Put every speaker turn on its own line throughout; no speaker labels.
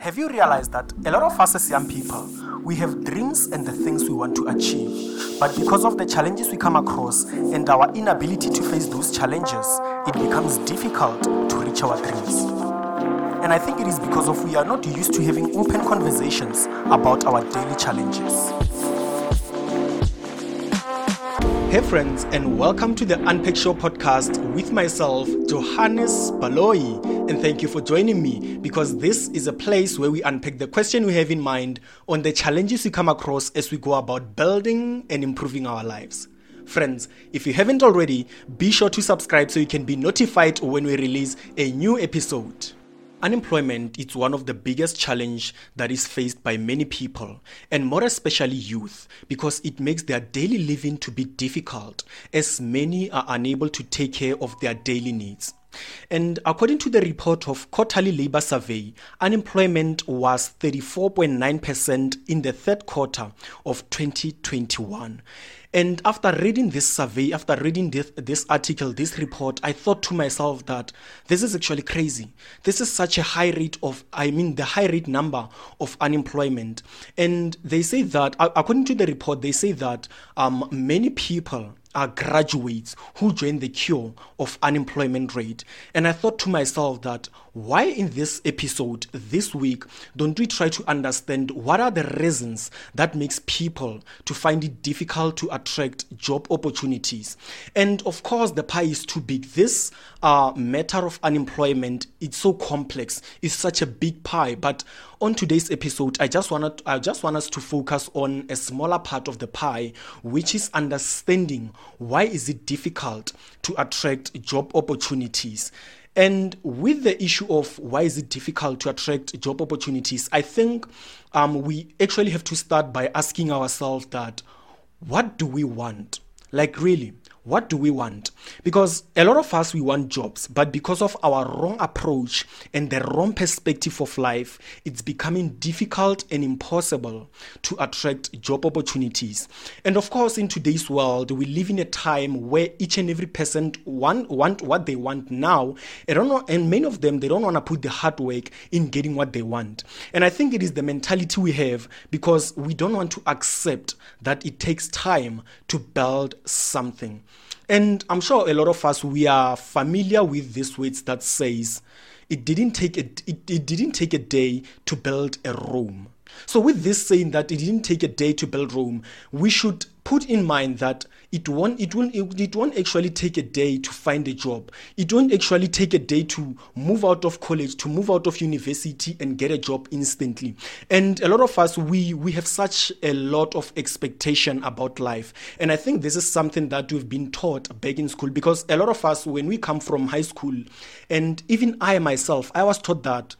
Have you realized that a lot of us as young people, we have dreams and the things we want to achieve, but because of the challenges we come across and our inability to face those challenges, it becomes difficult to reach our dreams. And I think it is because of we are not used to having open conversations about our daily challenges. Hey friends, and welcome to the Unpack Show podcast with myself, Johannes Baloyi. And thank you for joining me because this is a place where we unpack the question we have in mind on the challenges we come across as we go about building and improving our lives. Friends, if you haven't already, be sure to subscribe so you can be notified when we release a new episode. Unemployment is one of the biggest challenge that is faced by many people and more especially youth because it makes their daily living to be difficult as many are unable to take care of their daily needs. And according to the report of quarterly labor survey, unemployment was 34.9% in the third quarter of 2021. And after reading this survey, after reading this, this article, this report, I thought to myself that this is actually crazy. This is such a high rate of, I mean, the high rate number of unemployment. And they say that, according to the report, they say that um, many people are graduates who join the cure of unemployment rate. And I thought to myself that why in this episode this week don't we try to understand what are the reasons that makes people to find it difficult to attract job opportunities? And of course the pie is too big. This uh, matter of unemployment it's so complex it's such a big pie. But on today's episode i just wanted I just want us to focus on a smaller part of the pie which is understanding why is it difficult to attract job opportunities and with the issue of why is it difficult to attract job opportunities, I think um, we actually have to start by asking ourselves that what do we want? Like, really, what do we want? Because a lot of us, we want jobs, but because of our wrong approach and the wrong perspective of life, it's becoming difficult and impossible to attract job opportunities. And of course, in today's world, we live in a time where each and every person want, want what they want now. Don't know, and many of them, they don't want to put the hard work in getting what they want. And I think it is the mentality we have because we don't want to accept that it takes time to build something. And I'm sure a lot of us we are familiar with this words that says it didn't take a, it, it didn't take a day to build a Rome. So with this saying that it didn't take a day to build Rome, we should put in mind that it won't it won't it won't actually take a day to find a job. It won't actually take a day to move out of college to move out of university and get a job instantly. And a lot of us we we have such a lot of expectation about life. And i think this is something that we've been taught back in school because a lot of us when we come from high school and even i myself i was taught that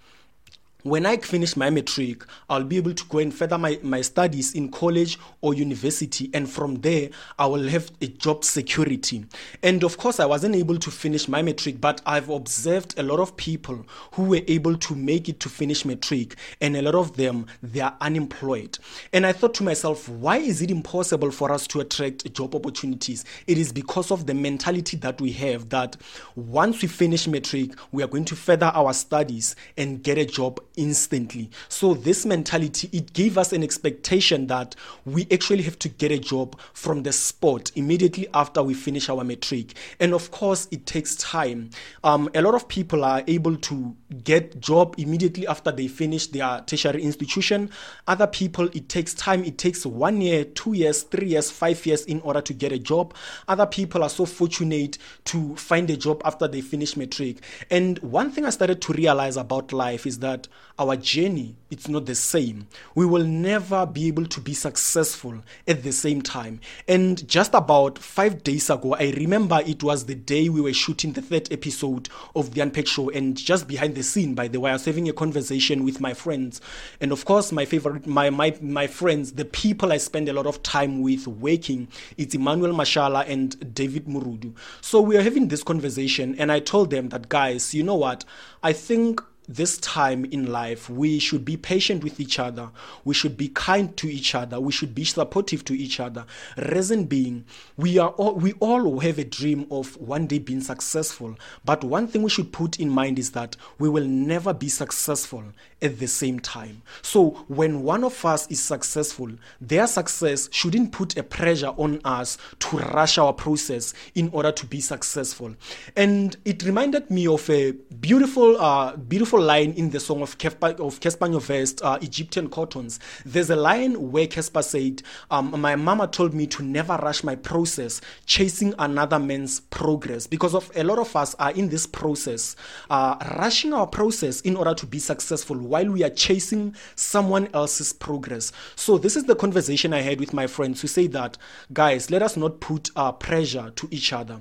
when I finish my matric, I'll be able to go and further my, my studies in college or university, and from there, I will have a job security. And of course, I wasn't able to finish my matric, but I've observed a lot of people who were able to make it to finish matric, and a lot of them they are unemployed. And I thought to myself, why is it impossible for us to attract job opportunities? It is because of the mentality that we have that once we finish matric, we are going to further our studies and get a job instantly. So this mentality it gave us an expectation that we actually have to get a job from the spot immediately after we finish our matric. And of course, it takes time. Um, a lot of people are able to get job immediately after they finish their tertiary institution. Other people it takes time. It takes one year, two years, three years, five years in order to get a job. Other people are so fortunate to find a job after they finish matric. And one thing I started to realize about life is that our journey it's not the same. We will never be able to be successful at the same time. And just about 5 days ago i remember it was the day we were shooting the third episode of the unpack show. And just behind the scene by the way i was having a conversation with my friends. And of course my favorite my my my friends the people i spend a lot of time with working it's emmanuel mashala and david murudu. So we are having this conversation and i told them that guys you know what? I think this time in life, we should be patient with each other. We should be kind to each other. We should be supportive to each other. Reason being, we are all, we all have a dream of one day being successful. But one thing we should put in mind is that we will never be successful at the same time. So when one of us is successful, their success shouldn't put a pressure on us to rush our process in order to be successful. And it reminded me of a beautiful, uh, beautiful line in the song of Cassper of Cassper Nyovest, uh, Egyptian Cottons. There's a line where Cassper said, um, "My mama told me to never rush my process, chasing another man's progress." Because of a lot of us are in this process, uh, rushing our process in order to be successful while we are chasing someone else's progress. So this is the conversation I had with my friends who say that, guys, let us not put uh, pressure to each other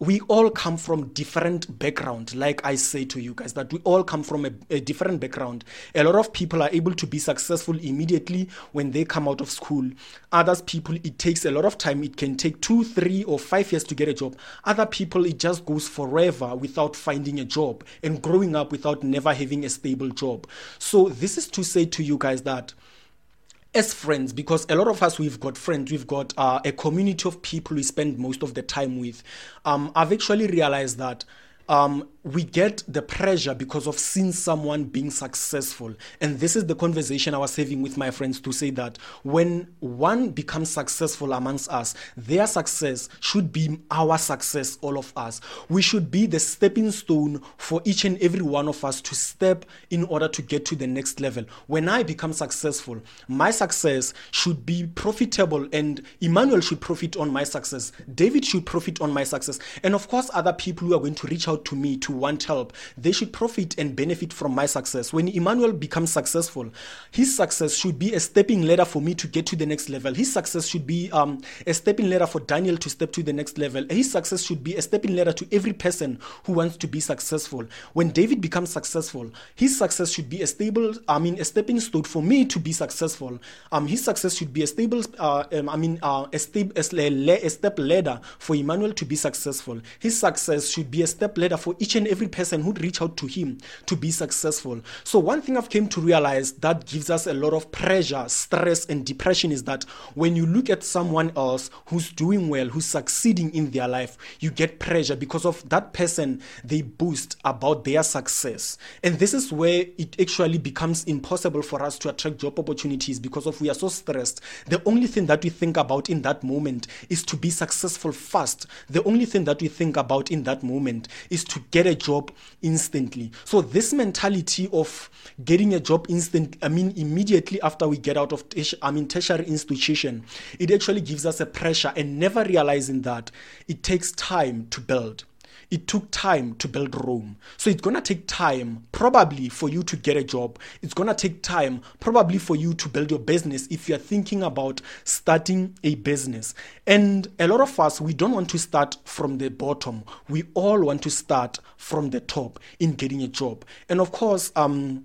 we all come from different background like i say to you guys that we all come from a, a, different background. A lot of people are able to be successful immediately when they come out of school. Others people it takes a lot of time. It can take two three or five years to get a job. Other people it just goes forever without finding a job and growing up without never having a stable job. So this is to say to you guys that as friends because a lot of us we've got friends we've got uh, a community of people we spend most of the time with. Um, i've actually realized that um, we get the pressure because of seeing someone being successful. And this is the conversation I was having with my friends to say that when one becomes successful amongst us, their success should be our success, all of us. We should be the stepping stone for each and every one of us to step in order to get to the next level. When I become successful, my success should be profitable, and Emmanuel should profit on my success. David should profit on my success. And of course, other people who are going to reach out to me to want help, they should profit and benefit from my success. When Emmanuel becomes successful, his success should be a stepping ladder for me to get to the next level. His success should be um, a stepping ladder for Daniel to step to the next level. His success should be a stepping ladder to every person who wants to be successful. When David becomes successful, his success should be a stable, I mean, a stepping stone for me to be successful. Um, his success should be a stable, uh, um, I mean, uh, a, step, a, a step ladder for Emmanuel to be successful. His success should be a step ladder for each and every person who'd reach out to him to be successful. So one thing I've came to realize that gives us a lot of pressure, stress, and depression is that when you look at someone else who's doing well, who's succeeding in their life, you get pressure because of that person they boast about their success. And this is where it actually becomes impossible for us to attract job opportunities because of we are so stressed. The only thing that we think about in that moment is to be successful fast. The only thing that we think about in that moment is to get a job instantly. So this mentality of getting a job instant, I mean immediately after we get out of I mean tertiary institution, it actually gives us a pressure and never realizing that it takes time to build it took time to build Rome. So it's gonna take time, probably, for you to get a job. It's gonna take time, probably, for you to build your business if you're thinking about starting a business. And a lot of us, we don't want to start from the bottom. We all want to start from the top in getting a job. And of course, um,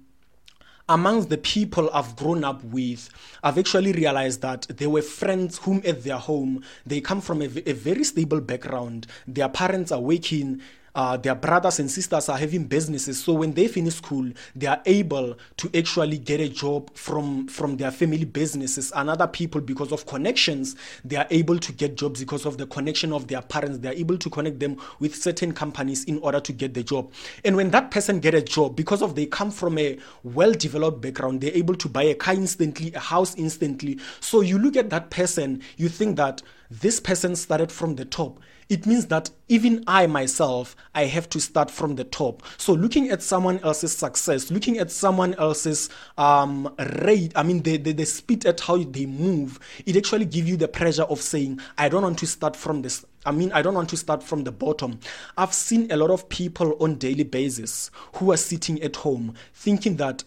amongst the people I've grown up with, I've actually realized that they were friends whom at their home, they come from a, a very stable background. Their parents are working uh, their brothers and sisters are having businesses. So when they finish school, they are able to actually get a job from, from their family businesses. And other people, because of connections, they are able to get jobs because of the connection of their parents. They are able to connect them with certain companies in order to get the job. And when that person get a job, because of they come from a well-developed background, they're able to buy a car instantly, a house instantly. So you look at that person, you think that this person started from the top it means that even I myself, I have to start from the top. So looking at someone else's success, looking at someone else's um, rate, I mean the, the, the speed at how they move, it actually gives you the pressure of saying, I don't want to start from this. I mean, I don't want to start from the bottom. I've seen a lot of people on daily basis who are sitting at home thinking that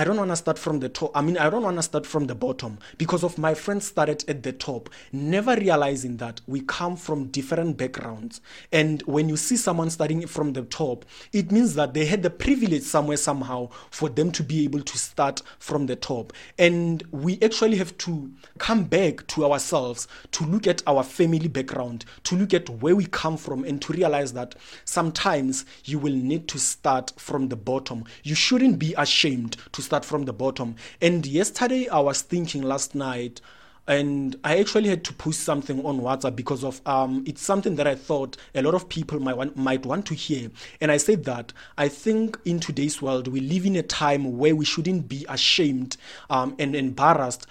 I don't want to start from the top. I mean, I don't want to start from the bottom because of my friends started at the top, never realizing that we come from different backgrounds. And when you see someone starting from the top, it means that they had the privilege somewhere, somehow, for them to be able to start from the top. And we actually have to come back to ourselves to look at our family background, to look at where we come from, and to realize that sometimes you will need to start from the bottom. You shouldn't be ashamed to start from the bottom. And yesterday I was thinking last night and I actually had to post something on WhatsApp because of um, it's something that I thought a lot of people might want, might want to hear. And I said that I think in today's world we live in a time where we shouldn't be ashamed um, and embarrassed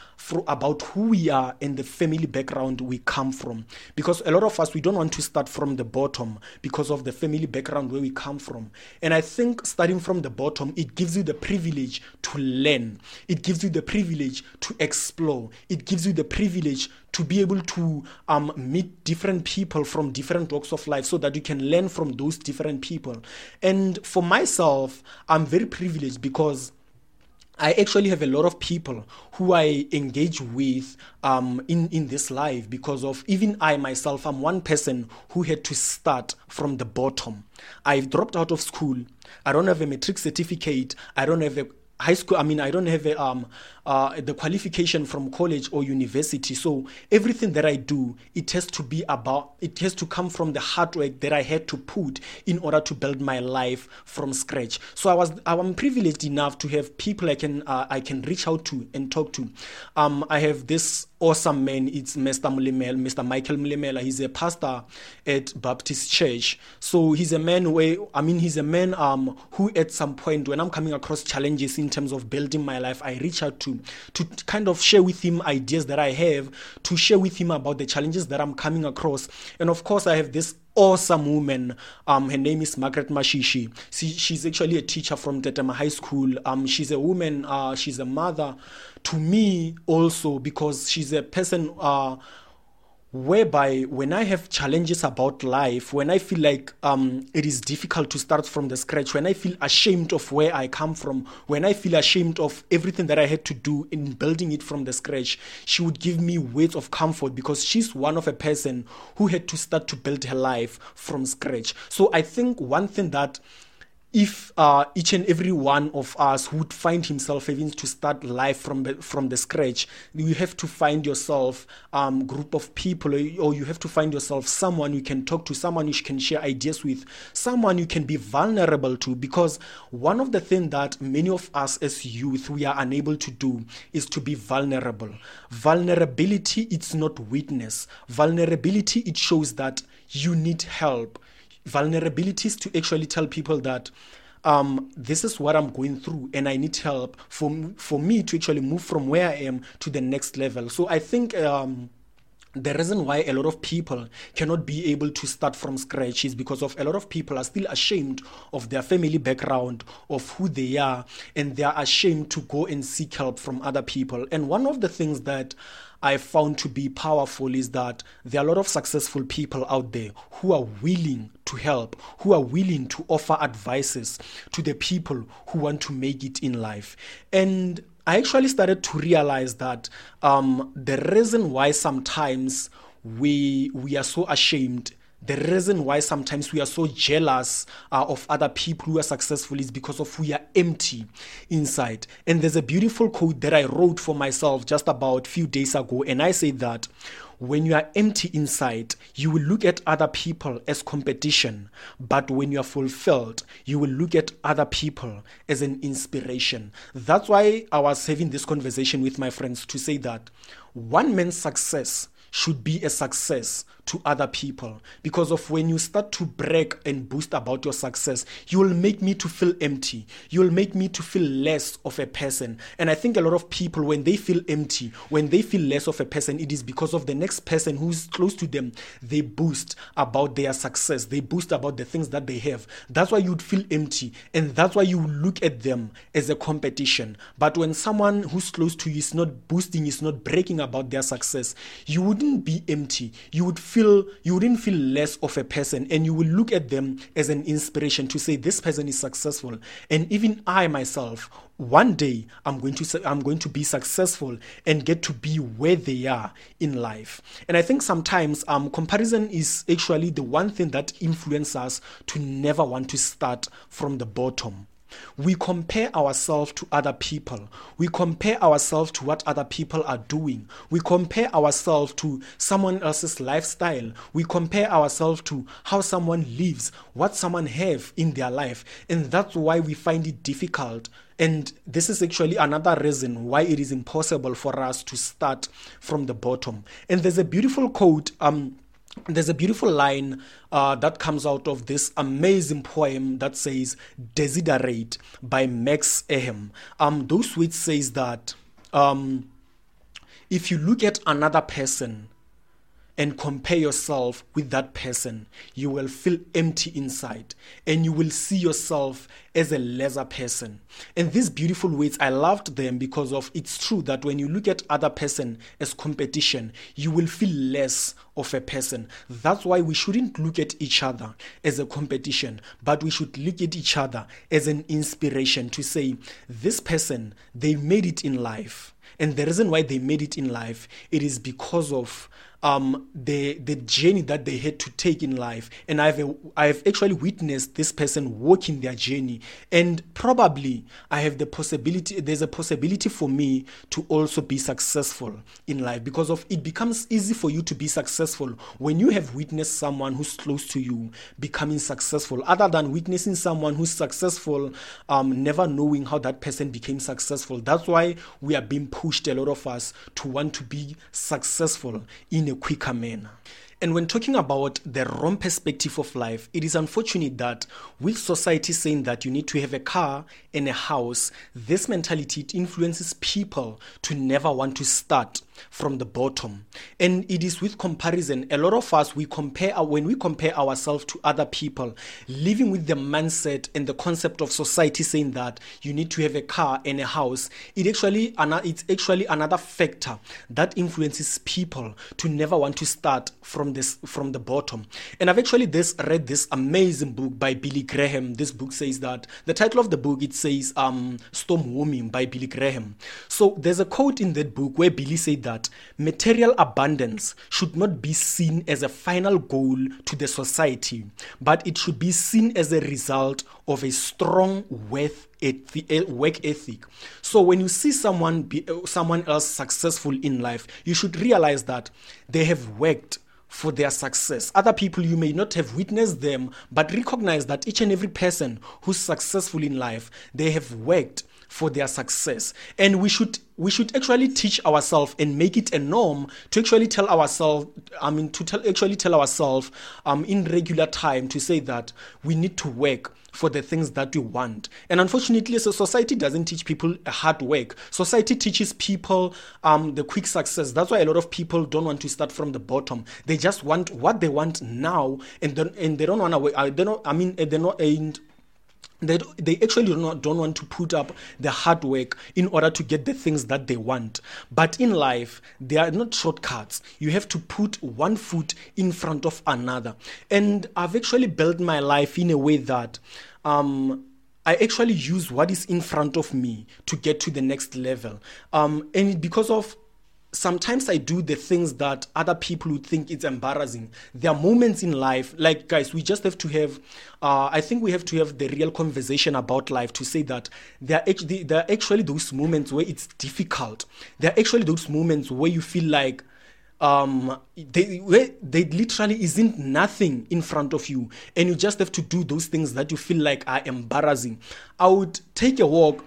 about who we are and the family background we come from. Because a lot of us we don't want to start from the bottom because of the family background where we come from. And I think starting from the bottom it gives you the privilege to learn. It gives you the privilege to explore. It gives you the privilege to be able to um, meet different people from different walks of life so that you can learn from those different people. And for myself, I'm very privileged because I actually have a lot of people who I engage with um, in, in this life because of even I myself, I'm one person who had to start from the bottom. I've dropped out of school. I don't have a matric certificate. I don't have a high school i mean i don't have a, um, uh, the qualification from college or university. So everything that i do it has to be about it has to come from the hard work that i had to put in order to build my life from scratch. So i was i'm privileged enough to have people i can uh, i can reach out to and talk to. Um, i have this awesome man. It's Mr. Mulimela, Mr. Michael Mulimela. He's a pastor at Baptist Church. So he's a man where I mean he's a man um who at some point when I'm coming across challenges in terms of building my life, I reach out to to kind of share with him ideas that I have, to share with him about the challenges that I'm coming across. And of course I have this awesome woman. Um, her name is Margaret Mashishi. She, she's actually a teacher from Tetema High School. Um, she's a woman. Uh, she's a mother to me also because she's a person. Uh, whereby when I have challenges about life, when I feel like um, it is difficult to start from the scratch, when I feel ashamed of where I come from, when I feel ashamed of everything that I had to do in building it from the scratch, she would give me words of comfort because she's one of a person who had to start to build her life from scratch. So I think one thing that if uh, each and every one of us would find himself having to start life from the, from the scratch, you have to find yourself um, group of people, or you have to find yourself someone you can talk to, someone you can share ideas with, someone you can be vulnerable to. Because one of the things that many of us as youth we are unable to do is to be vulnerable. Vulnerability, it's not weakness. Vulnerability, it shows that you need help vulnerabilities to actually tell people that um, this is what I'm going through and I need help for, for me to actually move from where I am to the next level. So I think. Um, the reason why a lot of people cannot be able to start from scratch is because of a lot of people are still ashamed of their family background of who they are and they are ashamed to go and seek help from other people and one of the things that I found to be powerful is that there are a lot of successful people out there who are willing to help, who are willing to offer advices to the people who want to make it in life. And I actually started to realize that um, the reason why sometimes we we are so ashamed the reason why sometimes we are so jealous uh, of other people who are successful is because of we are empty inside and there's a beautiful quote that i wrote for myself just about a few days ago and i say that when you are empty inside, you will look at other people as competition. But when you are fulfilled, you will look at other people as an inspiration. That's why I was having this conversation with my friends to say that one man's success should be a success to other people. Because of when you start to brag and boast about your success you will make me to feel empty. You will make me to feel less of a person. And i think a lot of people when they feel empty when they feel less of a person it is because of the next person who's close to them. They boast about their success. They boast about the things that they have. That's why you'd feel empty. And that's why you look at them as a competition. But when someone who's close to you is not boosting is not bragging about their success you wouldn't be empty. You would feel feel you wouldn't feel less of a person and you will look at them as an inspiration to say this person is successful. And even i myself one day i'm going to i'm going to be successful and get to be where they are in life. And i think sometimes um, comparison is actually the one thing that influences us to never want to start from the bottom we compare ourselves to other people. We compare ourselves to what other people are doing. We compare ourselves to someone else's lifestyle. We compare ourselves to how someone lives, what someone have in their life. And that's why we find it difficult And this is actually another reason why it is impossible for us to start from the bottom. And there's a beautiful quote. Um, there's a beautiful line uh, that comes out of this amazing poem that says Desiderata by Max Ehrmann. Um, those words says that um, if you look at another person and compare yourself with that person, you will feel empty inside and you will see yourself as a lesser person. And these beautiful words, I loved them because of it's true that when you look at other person as competition, you will feel less of a person. That's why we shouldn't look at each other as a competition, but we should look at each other as an inspiration to say, this person, they made it in life. And the reason why they made it in life, it is because of um, the the journey that they had to take in life. And I've I've actually witnessed this person walking their journey, and probably I have the possibility. There's a possibility for me to also be successful in life because of it becomes easy for you to be successful when you have witnessed someone who's close to you becoming successful, other than witnessing someone who's successful, um, never knowing how that person became successful. That's why we are being pushed a lot of us to want to be successful in Nekuikamena. And when talking about the wrong perspective of life, it is unfortunate that with society saying that you need to have a car and a house, this mentality influences people to never want to start from the bottom. And it is with comparison. A lot of us, we compare, when we compare ourselves to other people, living with the mindset and the concept of society saying that you need to have a car and a house, it actually, it's actually another factor that influences people to never want to start from from this from the bottom. And I've actually this read this amazing book by Billy Graham. This book says that the title of the book it says um, Storm Warning by Billy Graham. So there's a quote in that book where Billy said that material abundance should not be seen as a final goal to the society, but it should be seen as a result of a strong worth work ethic. So when you see someone be, someone else successful in life, you should realize that they have worked for their success. Other people, you may not have witnessed them, but recognize that each and every person who's successful in life, they have worked for their success. And we should we should actually teach ourselves and make it a norm to actually tell ourselves, I mean, to tell actually tell ourselves um, in regular time to say that we need to work for the things that we want. And unfortunately, so society doesn't teach people hard work. Society teaches people um, the quick success. That's why a lot of people don't want to start from the bottom. They just want what they want now, and then and they don't want to. wait they don't. I mean, they're not. And they, they actually do not, don't want to put up the hard work in order to get the things that they want. But in life, there are not shortcuts. You have to put one foot in front of another. And I've actually built my life in a way that um, I actually use what is in front of me to get to the next level. Um, and because of sometimes I do the things that other people would think it's embarrassing. There are moments in life, like guys, we just have to have. Uh, I think we have to have the real conversation about life to say that there are actually there are actually those moments where it's difficult. There are actually those moments where you feel like um they they literally isn't nothing in front of you and you just have to do those things that you feel like are embarrassing i would take a walk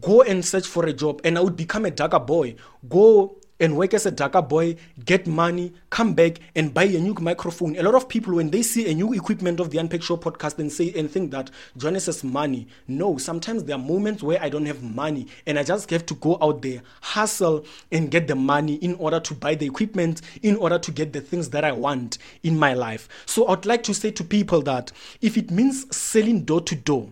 go and search for a job and i would become a darker boy go and work as a darker boy, get money, come back and buy a new microphone. A lot of people, when they see a new equipment of the Unpack Show podcast, and say and think that Johannes has money. No, sometimes there are moments where I don't have money and I just have to go out there, hustle, and get the money in order to buy the equipment, in order to get the things that I want in my life. So I'd like to say to people that if it means selling door to door,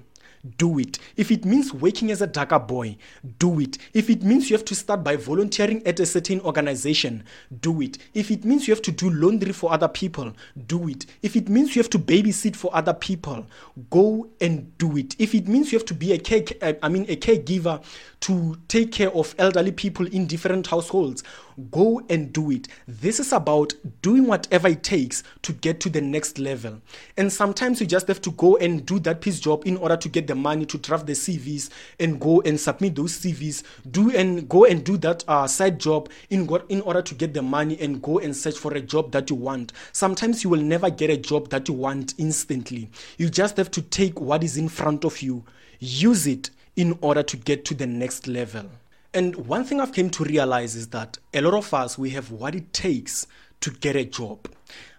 do it. If it means working as a darker boy, do it. If it means you have to start by volunteering at a certain organization, do it. If it means you have to do laundry for other people, do it. If it means you have to babysit for other people, go and do it. If it means you have to be a care, I mean a caregiver to take care of elderly people in different households, go and do it. This is about doing whatever it takes to get to the next level. And sometimes you just have to go and do that piece job in order to get the money to draft the CVs and go and submit those CVs. Do and go and do that uh, side job in in order to get the money and go and search for a job that you want. Sometimes you will never get a job that you want instantly. You just have to take what is in front of you, use it in order to get to the next level. And one thing I've came to realize is that a lot of us we have what it takes to get a job.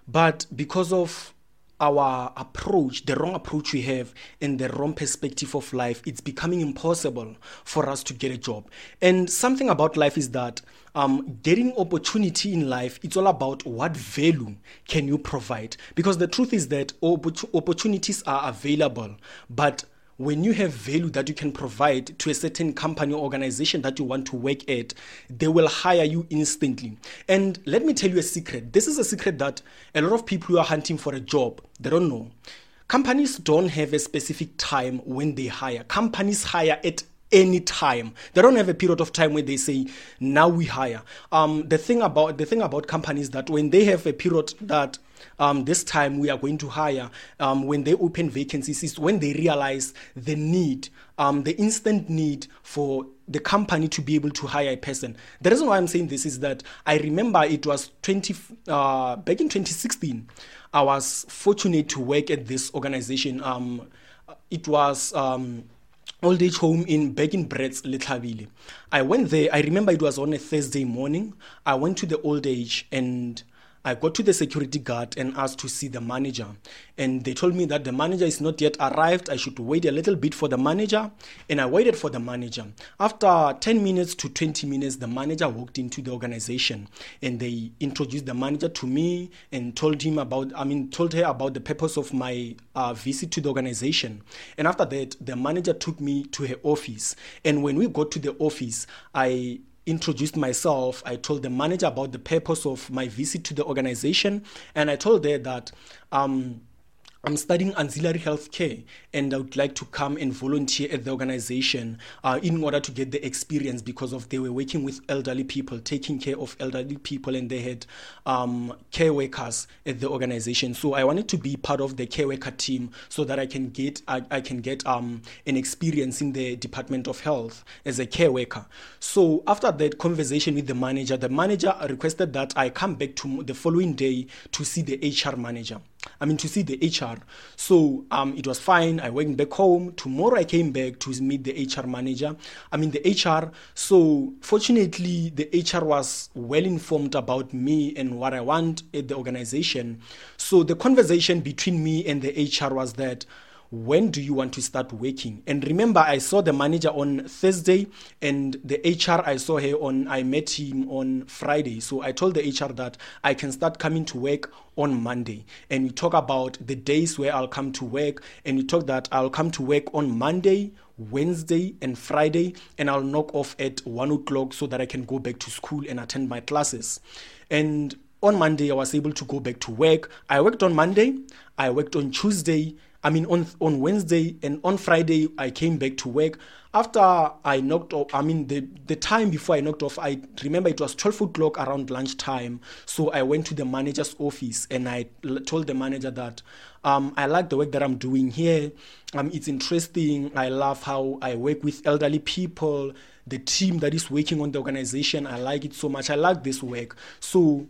But because of our approach, the wrong approach we have, and the wrong perspective of life, it's becoming impossible for us to get a job. And something about life is that um, getting opportunity in life, it's all about what value can you provide. Because the truth is that opportunities are available, but when you have value that you can provide to a certain company or organization that you want to work at, they will hire you instantly. And let me tell you a secret. This is a secret that a lot of people who are hunting for a job, they don't know. Companies don't have a specific time when they hire. Companies hire at any time. They don't have a period of time where they say, now we hire. Um, the thing about the thing about companies that when they have a period that um, this time we are going to hire um, when they open vacancies is when they realize the need, um, the instant need for the company to be able to hire a person. The reason why I'm saying this is that I remember it was 20 uh, back in 2016. I was fortunate to work at this organization. Um, it was um, old age home in back in Brits Lethabile. I went there. I remember it was on a Thursday morning. I went to the old age and I got to the security guard and asked to see the manager. And they told me that the manager is not yet arrived. I should wait a little bit for the manager. And I waited for the manager. After 10 minutes to 20 minutes, the manager walked into the organization and they introduced the manager to me and told him about, I mean, told her about the purpose of my uh, visit to the organization. And after that, the manager took me to her office. And when we got to the office, I introduced myself. I told the manager about the purpose of my visit to the organization, and I told her that um, I'm studying ancillary healthcare and I would like to come and volunteer at the organization uh, in order to get the experience because of they were working with elderly people, taking care of elderly people, and they had um, care workers at the organization. So I wanted to be part of the care worker team so that I can get I, I can get um, an experience in the Department of Health as a care worker. So after that conversation with the manager, the manager requested that I come back to the following day to see the HR manager. I mean, to see the HR. So um, it was fine. I went back home. Tomorrow I came back to meet the HR manager. I mean, the HR. So fortunately, the HR was well informed about me and what I want at the organization. So the conversation between me and the HR was that when do you want to start working? And remember i saw the manager on thursday and the hr i saw her on i met him on friday. So i told the hr that i can start coming to work on monday. And we talk about the days where i'll come to work. And we talk that i'll come to work on monday Wednesday and Friday, and I'll knock off at one o'clock so that I can go back to school and attend my classes. And on Monday, I was able to go back to work. I worked on Monday, I worked on Tuesday, I mean, on on Wednesday and on Friday, I came back to work. After I knocked off, I mean, the, the time before I knocked off, I remember it was 12 o'clock around lunchtime. So I went to the manager's office and I told the manager that um, I like the work that I'm doing here. Um, it's interesting. I love how I work with elderly people. The team that is working on the organization, I like it so much. I like this work. So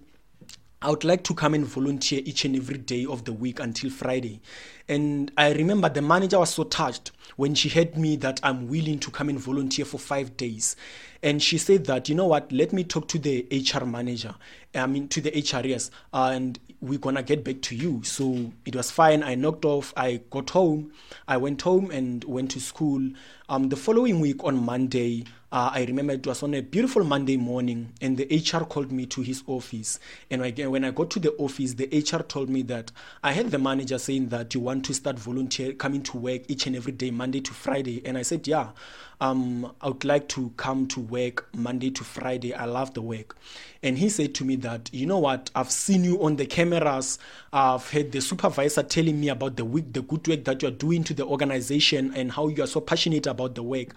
I would like to come and volunteer each and every day of the week until Friday. And I remember the manager was so touched when she heard me that I'm willing to come and volunteer for five days. And she said that, you know what, let me talk to the HR manager, I mean, to the HRS, and we're to get back to you. So it was fine. I knocked off, I got home, I went home and went to school. Um, the following week on Monday, uh, I remember it was on a beautiful Monday morning, and the HR called me to his office. And again, when I got to the office, the HR told me that I had the manager saying that you want to start volunteer coming to work each and every day, Monday to Friday. And I said, yeah, um, I would like to come to work Monday to Friday. I love the work. And he said to me that, you know what, I've seen you on the cameras. I've heard the supervisor telling me about the week, the good work that you're doing to the organization and how you are so passionate about the work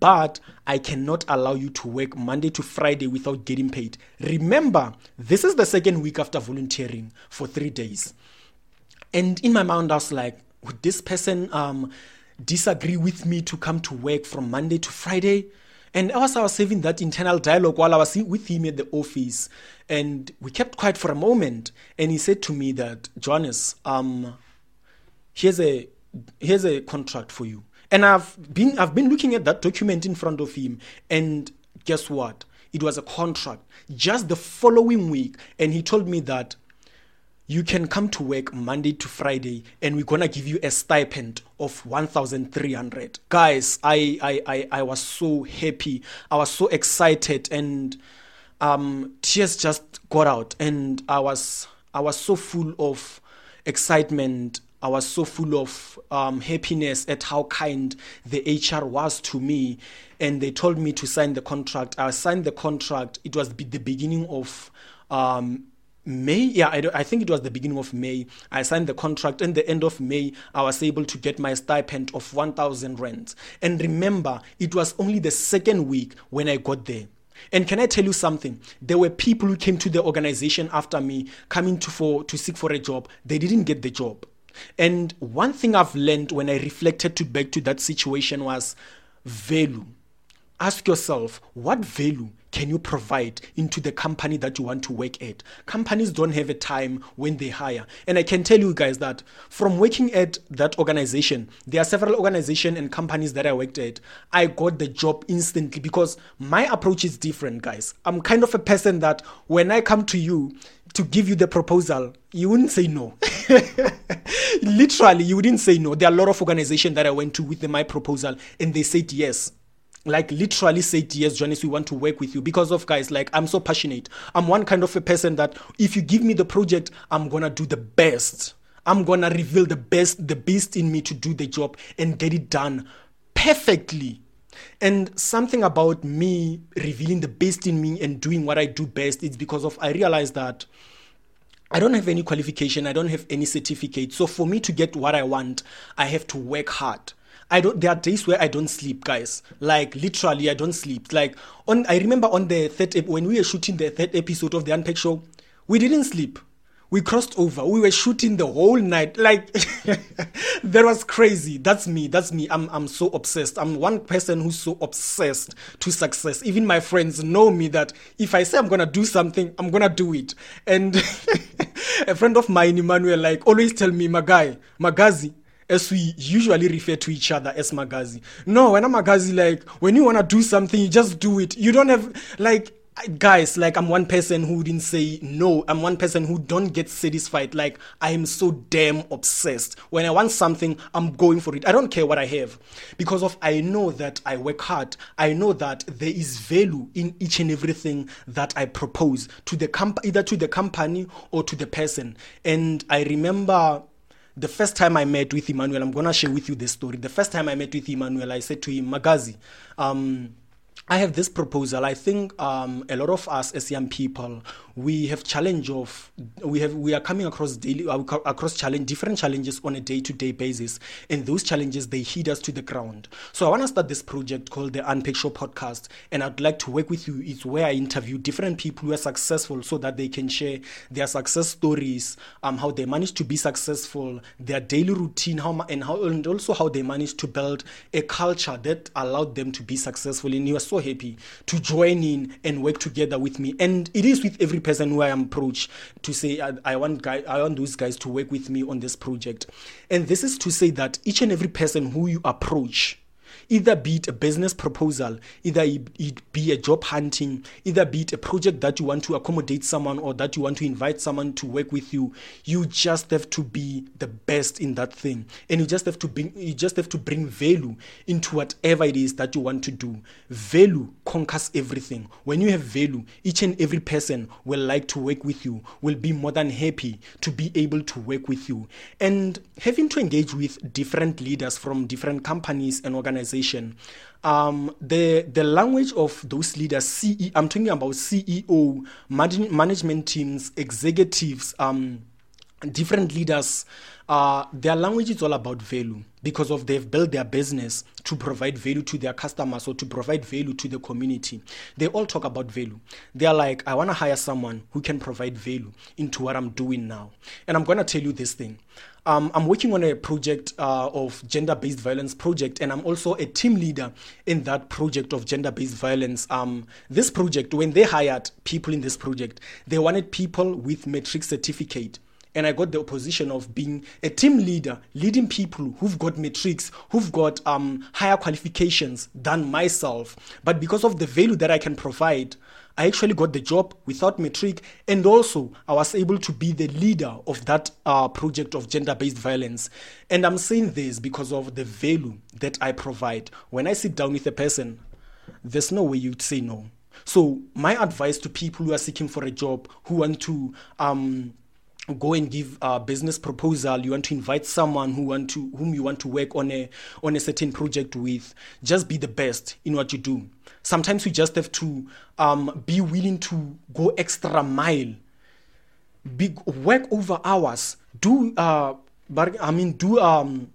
but I cannot allow you to work Monday to Friday without getting paid. Remember, this is the second week after volunteering for three days. And in my mind, I was like, would this person um, disagree with me to come to work from Monday to Friday? And as I was having that internal dialogue while I was with him at the office, and we kept quiet for a moment, and he said to me that, Johannes, um, here's a here's a contract for you. And I've been I've been looking at that document in front of him, and guess what? It was a contract. Just the following week, and he told me that you can come to work Monday to Friday and we're gonna give you a stipend of 1300 guys I, I I I was so happy I was so excited and um tears just got out and I was I was so full of excitement I was so full of um, happiness at how kind the HR was to me. And they told me to sign the contract. I signed the contract. It was the beginning of um, May, yeah, I, I, think it was the beginning of May. I signed the contract, and the end of May, I was able to get my stipend of 1,000 rands. And remember, it was only the second week when I got there. And can I tell you something? There were people who came to the organization after me, coming to for to seek for a job. They didn't get the job. And one thing I've learned when I reflected to back to that situation was value. Ask yourself, what value can you provide into the company that you want to work at? Companies don't have a time when they hire. And I can tell you guys that from working at that organization, there are several organizations and companies that I worked at. I got the job instantly because my approach is different, guys. I'm kind of a person that when I come to you to give you the proposal, you wouldn't say no. Literally, you wouldn't say no. There are a lot of organizations that I went to with my proposal and they said yes like literally said yes Johannes we want to work with you. Because of guys like I'm so passionate. I'm one kind of a person that if you give me the project I'm gonna do the best. I'm gonna reveal the best the best in me to do the job and get it done perfectly. And something about me revealing the best in me and doing what I do best is because of I realized that I don't have any qualification, I don't have any certificate. So for me to get what I want, I have to work hard. I don't. There are days where I don't sleep, guys. Like literally, I don't sleep. Like on, I remember on the third ep- when we were shooting the third episode of the Unpack Show, we didn't sleep. We crossed over. We were shooting the whole night. Like that was crazy. That's me. That's me. I'm I'm so obsessed. I'm one person who's so obsessed to success. Even my friends know me that if I say I'm gonna do something, I'm gonna do it. And a friend of mine, Emmanuel, like always tell me, my guy, Magazi, as we usually refer to each other as magazi. No, when I'm magazi, like when you wanna do something, you just do it. You don't have like guys like i'm one person who didn't say no. I'm one person who don't get satisfied. Like i am so damn obsessed. When i want something i'm going for it. I don't care what i have. Because of i know that i work hard. I know that there is value in each and everything that i propose to the comp either to the company or to the person. And i remember the first time I met with Emmanuel, I'm gonna share with you this story. The first time I met with Emmanuel, I said to him, Magazi, um, I have this proposal. I think um, a lot of us as young people, we have challenge of we have we are coming across daily uh, across challenge different challenges on a day to day basis, and those challenges they hit us to the ground. So I want to start this project called the Unpack Show podcast, and I'd like to work with you. It's where I interview different people who are successful, so that they can share their success stories, um, how they managed to be successful, their daily routine, how and how and also how they managed to build a culture that allowed them to be successful. And you are so happy to join in and work together with me. And it is with every person who I approach to say, I, I, want guy, I want those guys to work with me on this project. And this is to say that each and every person who you approach, either be it a business proposal, either it be a job hunting, either be it a project that you want to accommodate someone or that you want to invite someone to work with you, you just have to be the best in that thing. And you just have to bring you just have to bring value into whatever it is that you want to do. Value conquers everything. When you have value, each and every person will like to work with you, will be more than happy to be able to work with you. And having to engage with different leaders from different companies and organizations organization, um, the the language of those leaders, CE, I'm talking about CEO, management teams, executives, um, different leaders. Uh, their language is all about value because of they've built their business to provide value to their customers or to provide value to the community. They all talk about value. They are like, I want to hire someone who can provide value into what I'm doing now. And I'm going to tell you this thing. Um, I'm working on a project uh, of gender-based violence project, and I'm also a team leader in that project of gender-based violence. Um, this project, when they hired people in this project, they wanted people with matric certificate and I got the position of being a team leader, leading people who've got matrics, who've got um, higher qualifications than myself. But because of the value that I can provide, I actually got the job without matric, and also I was able to be the leader of that uh, project of gender based violence. And I'm saying this because of the value that I provide. When I sit down with a person, there's no way you'd say no. So, my advice to people who are seeking for a job, who want to um, go and give a business proposal you want to invite someone who want to whom you want to work on a on a certain project with just be the best in what you do. Sometimes you just have to um, be willing to go extra mile. Be, work over hours. Do uh i mean do um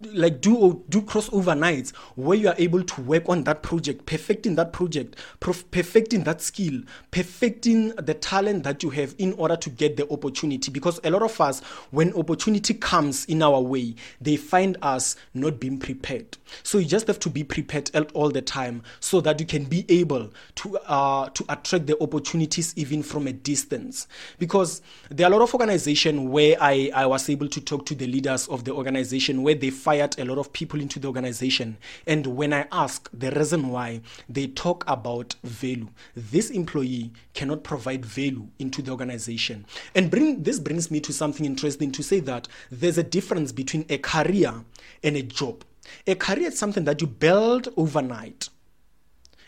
like do do crossover nights where you are able to work on that project perfecting that project perfecting that skill perfecting the talent that you have in order to get the opportunity. Because a lot of us when opportunity comes in our way they find us not being prepared. So you just have to be prepared all the time so that you can be able to uh, to attract the opportunities even from a distance. Because there are a lot of organization where I, I was able to talk to the leaders of the organization where they fired a lot of people into the organization. And when I ask the reason why they talk about value. This employee cannot provide value into the organization. And bring this brings me to something interesting to say that there's a difference between a career and a job. A career is something that you build overnight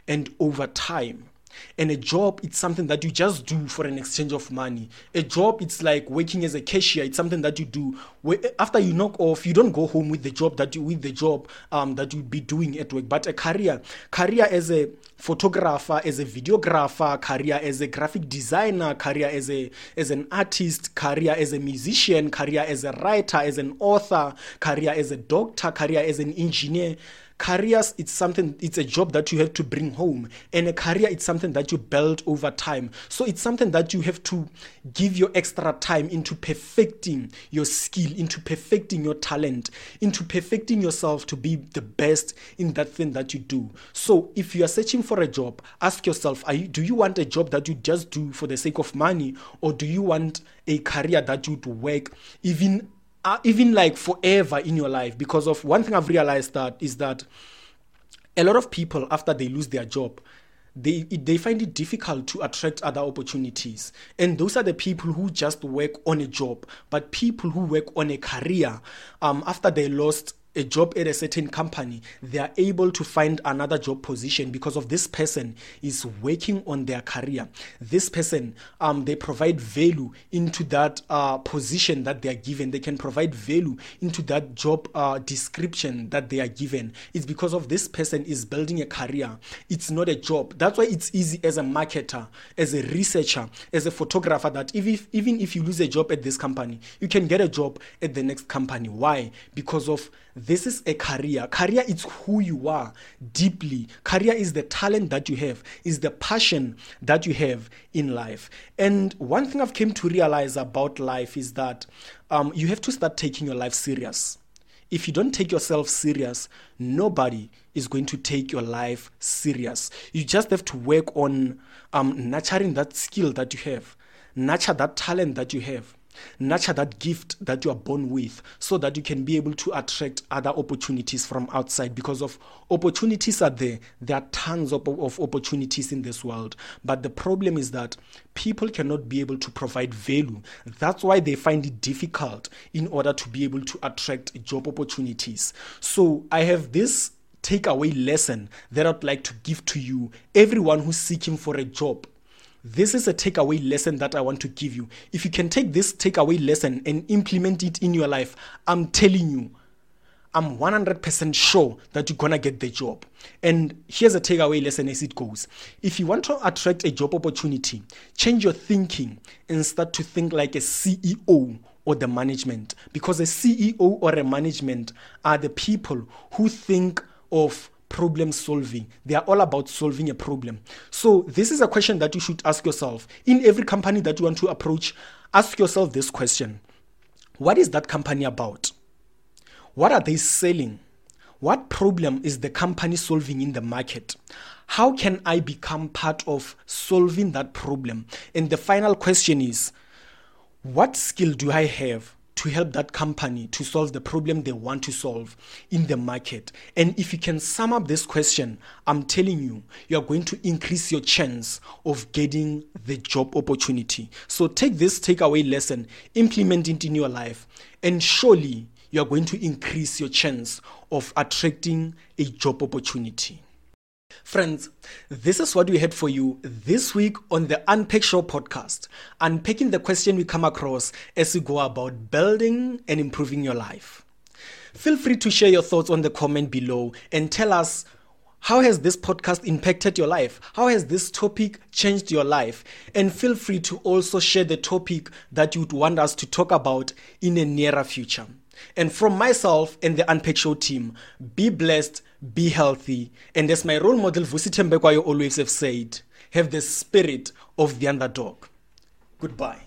and over time. And a job, it's something that you just do for an exchange of money. A job, it's like working as a cashier. It's something that you do after you knock off. You don't go home with the job that you with the job um, that you'd be doing at work. But a career, career as a photographer, as a videographer, career as a graphic designer, career as a as an artist, career as a musician, career as a writer, as an author, career as a doctor, career as an engineer careers it's something it's a job that you have to bring home. And a career it's something that you build over time. So it's something that you have to give your extra time into perfecting your skill into perfecting your talent into perfecting yourself to be the best in that thing that you do. So if you are searching for a job ask yourself you, do you want a job that you just do for the sake of money? Or do you want a career that you to work even uh, even like forever in your life because of one thing I've realized that is that a lot of people after they lose their job they they find it difficult to attract other opportunities. And those are the people who just work on a job. But people who work on a career um, after they lost a job at a certain company, they are able to find another job position because of this person is working on their career. This person, um, they provide value into that uh, position that they are given. They can provide value into that job uh, description that they are given. It's because of this person is building a career. It's not a job. That's why it's easy as a marketer, as a researcher, as a photographer that if, if even if you lose a job at this company, you can get a job at the next company. Why? Because of this is a career. Career is who you are deeply. Career is the talent that you have, is the passion that you have in life. And one thing I've came to realize about life is that um, you have to start taking your life serious. If you don't take yourself serious, nobody is going to take your life serious. You just have to work on um, nurturing that skill that you have, nurture that talent that you have Nurture that gift that you are born with so that you can be able to attract other opportunities from outside because of opportunities are there. There are tons of, of opportunities in this world. But the problem is that people cannot be able to provide value. That's why they find it difficult in order to be able to attract job opportunities. So I have this takeaway lesson that I'd like to give to you, everyone who's seeking for a job this is a takeaway lesson that I want to give you. If you can take this takeaway lesson and implement it in your life, I'm telling you, I'm 100% sure that you're gonna get the job. And here's a takeaway lesson as it goes. If you want to attract a job opportunity, change your thinking and start to think like a CEO or the management. Because a CEO or a management are the people who think of problem solving. They are all about solving a problem. So, this is a question that you should ask yourself. In every company that you want to approach, ask yourself this question What is that company about? What are they selling? What problem is the company solving in the market? How can I become part of solving that problem? And the final question is What skill do I have to help that company to solve the problem they want to solve in the market? And if you can sum up this question, I'm telling you, you are going to increase your chance of getting the job opportunity. So take this takeaway lesson, implement it in your life, and surely you are going to increase your chance of attracting a job opportunity. Friends, this is what we had for you this week on the Unpack Show podcast, unpacking the question we come across as we go about building and improving your life. Feel free to share your thoughts on the comment below and tell us how has this podcast impacted your life? How has this topic changed your life? And feel free to also share the topic that you would want us to talk about in a nearer future. And from myself and the Unpack Show team, be blessed, be healthy, and as my role model Vusi Thembekwayo always have said, have the spirit of the underdog. Goodbye.